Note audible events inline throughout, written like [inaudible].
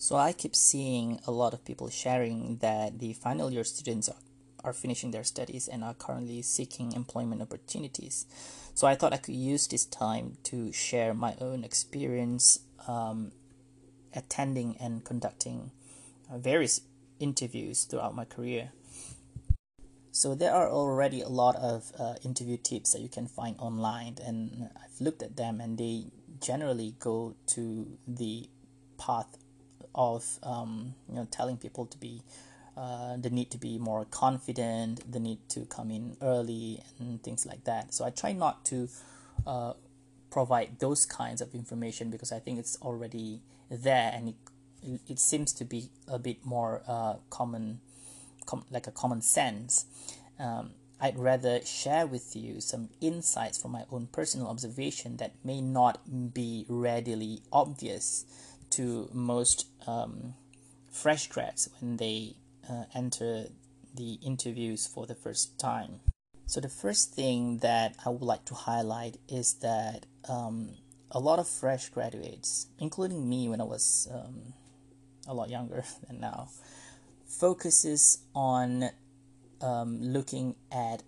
So I keep seeing a lot of people sharing that the final year students are, are finishing their studies and are currently seeking employment opportunities. So I thought I could use this time to share my own experience um, attending and conducting uh, various interviews throughout my career. So there are already a lot of uh, interview tips that you can find online, and I've looked at them, and they generally go to the path of um, you know telling people to be uh, the need to be more confident, the need to come in early, and things like that. So I try not to uh, provide those kinds of information because I think it's already there and it, it seems to be a bit more uh, common, com- like a common sense. Um, I'd rather share with you some insights from my own personal observation that may not be readily obvious to most um, fresh grads when they uh, enter the interviews for the first time. So, the first thing that I would like to highlight is that um, a lot of fresh graduates, including me when I was um, a lot younger [laughs] than now, focuses on um, looking at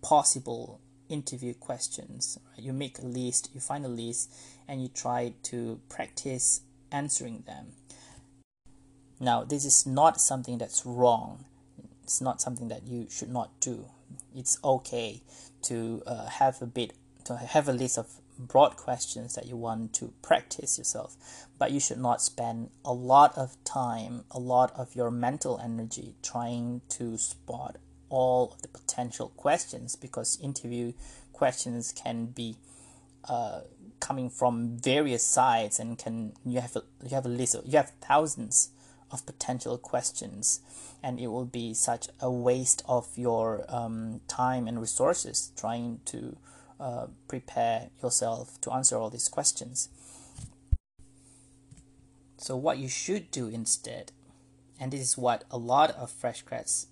possible interview questions. You make a list, you find a list, and you try to practice answering them. Now, this is not something that's wrong. It's not something that you should not do. It's okay to uh, have a bit, to have a list of broad questions that you want to practice yourself, but you should not spend a lot of time, a lot of your mental energy trying to spot all of the potential questions because interview questions can be uh, coming from various sides and can you have a, you have a list you have thousands of potential questions and it will be such a waste of your um, time and resources trying to uh, prepare yourself to answer all these questions. So what you should do instead and this is what a lot of fresh grads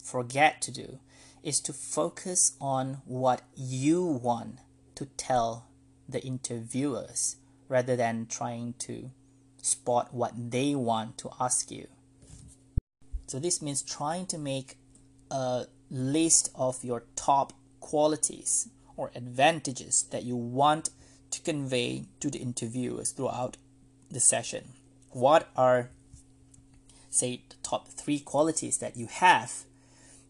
forget to do is to focus on what you want to tell the interviewers rather than trying to spot what they want to ask you. So, this means trying to make a list of your top qualities or advantages that you want to convey to the interviewers throughout the session. What are, say, the top three qualities that you have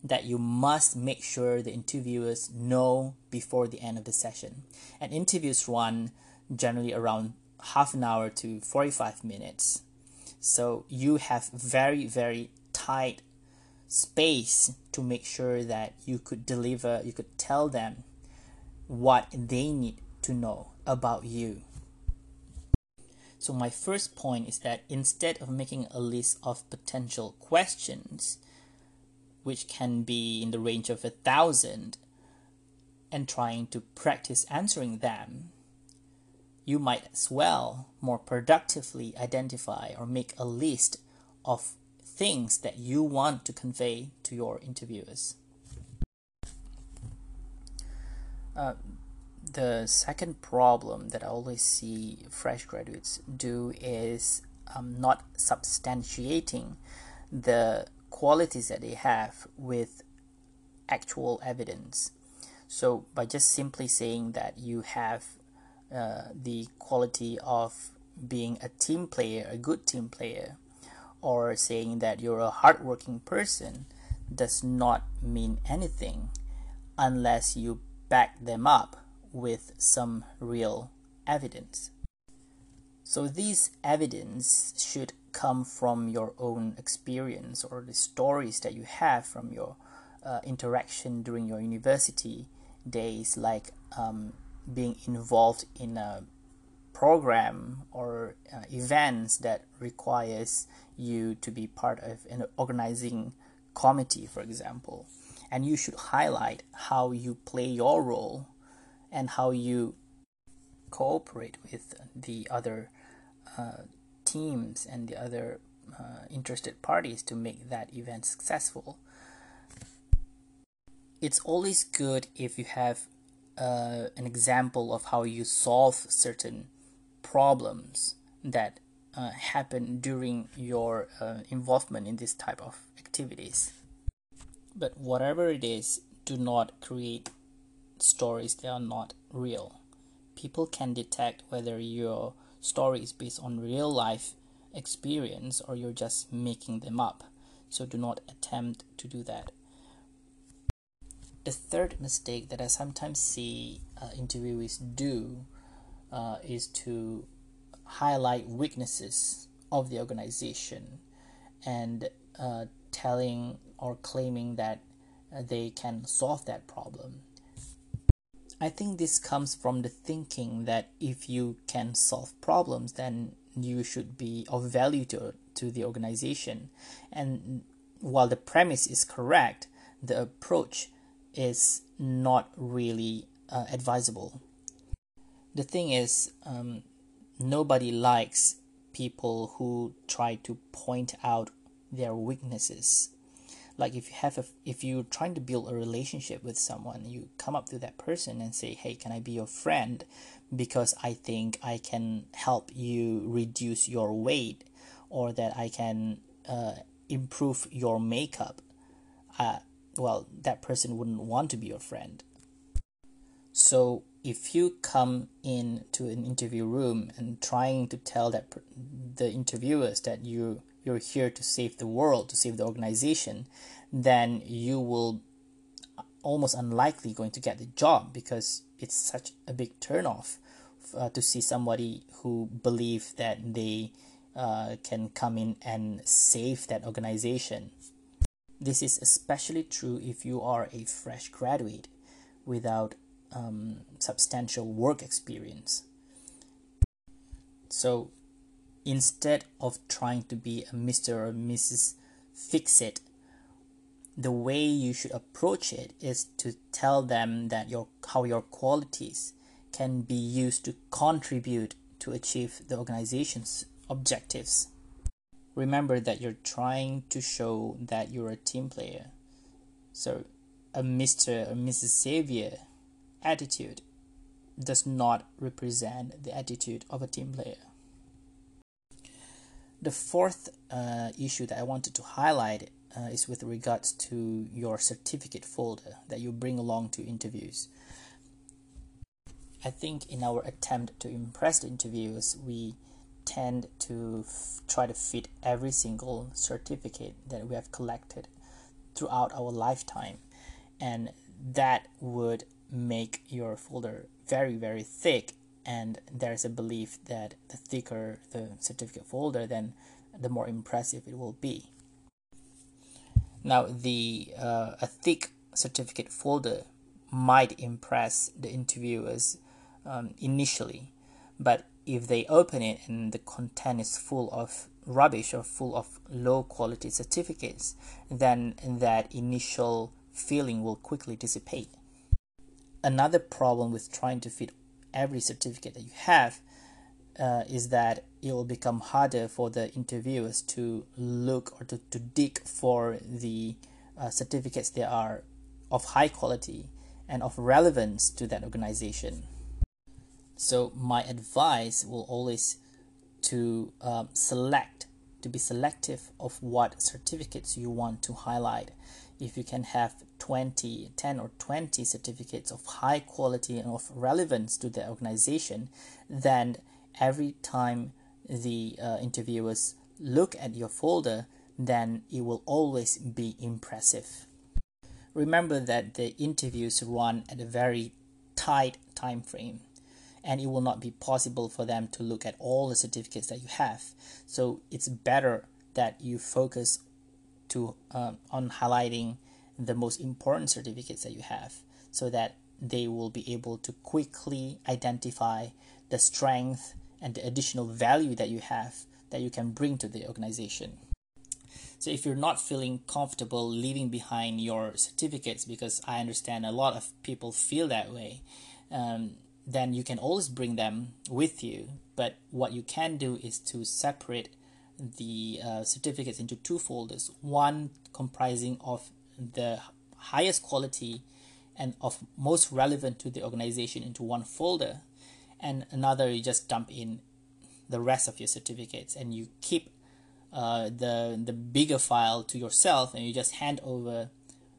that you must make sure the interviewers know before the end of the session. And interviews run generally around half an hour to 45 minutes. So you have very, very tight space to make sure that you could deliver, you could tell them what they need to know about you. So, my first point is that instead of making a list of potential questions, which can be in the range of a thousand, and trying to practice answering them, you might as well more productively identify or make a list of things that you want to convey to your interviewers. Uh, the second problem that I always see fresh graduates do is um, not substantiating the qualities that they have with actual evidence. So, by just simply saying that you have uh, the quality of being a team player, a good team player, or saying that you're a hardworking person does not mean anything unless you back them up with some real evidence. So, these evidence should come from your own experience or the stories that you have from your uh, interaction during your university days, like um, being involved in a program or uh, events that requires you to be part of an organizing committee, for example. And you should highlight how you play your role and how you cooperate with the other uh, teams and the other uh, interested parties to make that event successful. It's always good if you have uh, an example of how you solve certain problems that uh, happen during your uh, involvement in this type of activities. But whatever it is, do not create stories that are not real. People can detect whether your story is based on real life experience or you're just making them up. So do not attempt to do that. The third mistake that I sometimes see uh, interviewees do uh, is to highlight weaknesses of the organization and uh, telling or claiming that uh, they can solve that problem. I think this comes from the thinking that if you can solve problems, then you should be of value to, to the organization. And while the premise is correct, the approach is not really uh, advisable. The thing is, um, nobody likes people who try to point out their weaknesses like if you have a if you're trying to build a relationship with someone you come up to that person and say hey can i be your friend? Because i think i can help you reduce your weight or that i can uh, improve your makeup. Uh, well that person wouldn't want to be your friend. So if you come in to an interview room and trying to tell that the interviewers that you you're here to save the world, to save the organization, then you will almost unlikely going to get the job because it's such a big turnoff uh, to see somebody who believe that they uh, can come in and save that organization. This is especially true if you are a fresh graduate without um, substantial work experience. So instead of trying to be a Mr. or Mrs. Fix It, the way you should approach it is to tell them that your how your qualities can be used to contribute to achieve the organization's objectives. Remember that you're trying to show that you're a team player. So a Mr. or Mrs. Savior attitude does not represent the attitude of a team player. The fourth uh, issue that I wanted to highlight uh, is with regards to your certificate folder that you bring along to interviews. I think in our attempt to impress the interviewers, we tend to f- try to fit every single certificate that we have collected throughout our lifetime, and that would make your folder very, very thick and there's a belief that the thicker the certificate folder then the more impressive it will be. Now the uh, a thick certificate folder might impress the interviewers um, initially but if they open it and the content is full of rubbish or full of low quality certificates then that initial feeling will quickly dissipate. Another problem with trying to fit every certificate that you have uh, is that it will become harder for the interviewers to look or to, to dig for the uh, certificates that are of high quality and of relevance to that organization. So my advice will always to um, select to be selective of what certificates you want to highlight if you can have 20 10 or 20 certificates of high quality and of relevance to the organization then every time the uh, interviewers look at your folder then it will always be impressive. Remember that the interviews run at a very tight time frame and it will not be possible for them to look at all the certificates that you have. So it's better that you focus to um, on highlighting the most important certificates that you have so that they will be able to quickly identify the strength and the additional value that you have that you can bring to the organization. So if you're not feeling comfortable leaving behind your certificates, because I understand a lot of people feel that way, um, then you can always bring them with you. But what you can do is to separate the uh, certificates into two folders one comprising of the highest quality and of most relevant to the organization into one folder. And another you just dump in the rest of your certificates and you keep uh, the the bigger file to yourself and you just hand over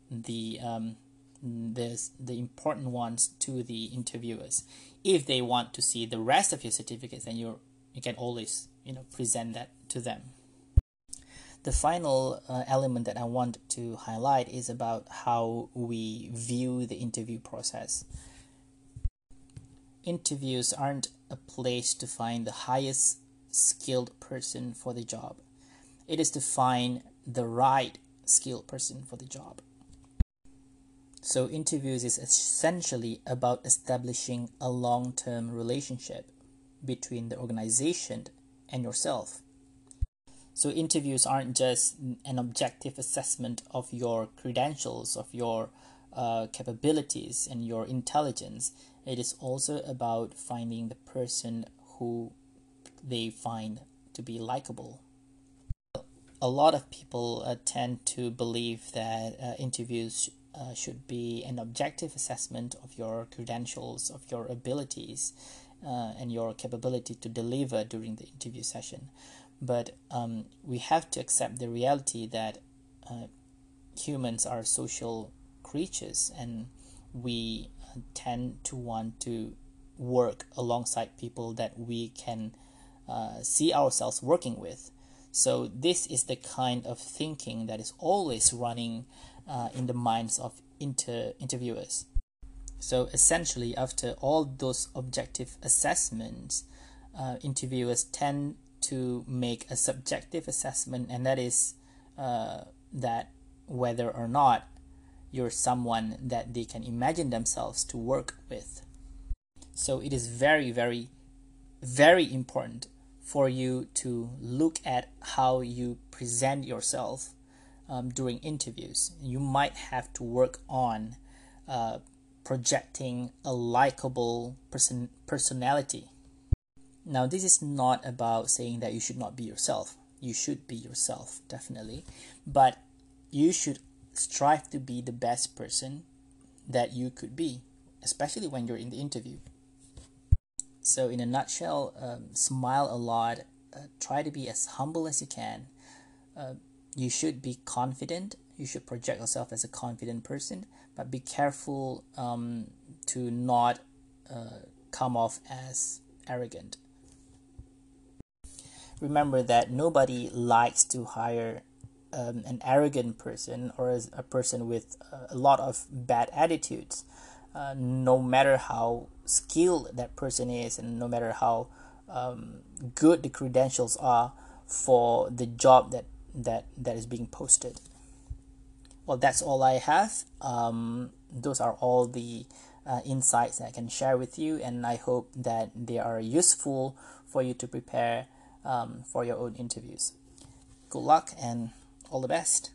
the um, the, the important ones to the interviewers. If they want to see the rest of your certificates then you you can always you know present that to them the final uh, element that I want to highlight is about how we view the interview process. Interviews aren't a place to find the highest skilled person for the job. It is to find the right skilled person for the job. So, interviews is essentially about establishing a long term relationship between the organization and yourself. So interviews aren't just an objective assessment of your credentials, of your uh, capabilities, and your intelligence. It is also about finding the person who they find to be likable. A lot of people uh, tend to believe that uh, interviews uh, should be an objective assessment of your credentials, of your abilities, uh, and your capability to deliver during the interview session but um, we have to accept the reality that uh, humans are social creatures and we uh, tend to want to work alongside people that we can uh, see ourselves working with. So, this is the kind of thinking that is always running uh, in the minds of inter- interviewers. So, essentially, after all those objective assessments, uh, interviewers tend to make a subjective assessment, and that is uh, that whether or not you're someone that they can imagine themselves to work with. So it is very, very, very important for you to look at how you present yourself um, during interviews. You might have to work on uh, projecting a likable person personality now, this is not about saying that you should not be yourself. You should be yourself, definitely. But you should strive to be the best person that you could be, especially when you're in the interview. So, in a nutshell, um, smile a lot, uh, try to be as humble as you can. Uh, you should be confident. You should project yourself as a confident person, but be careful um, to not uh, come off as arrogant remember that nobody likes to hire um, an arrogant person or a person with a lot of bad attitudes. Uh, no matter how skilled that person is, and no matter how um, good the credentials are for the job that that that is being posted. Well, that's all I have. Um, those are all the uh, insights I can share with you, and I hope that they are useful for you to prepare um, for your own interviews. Good luck and all the best.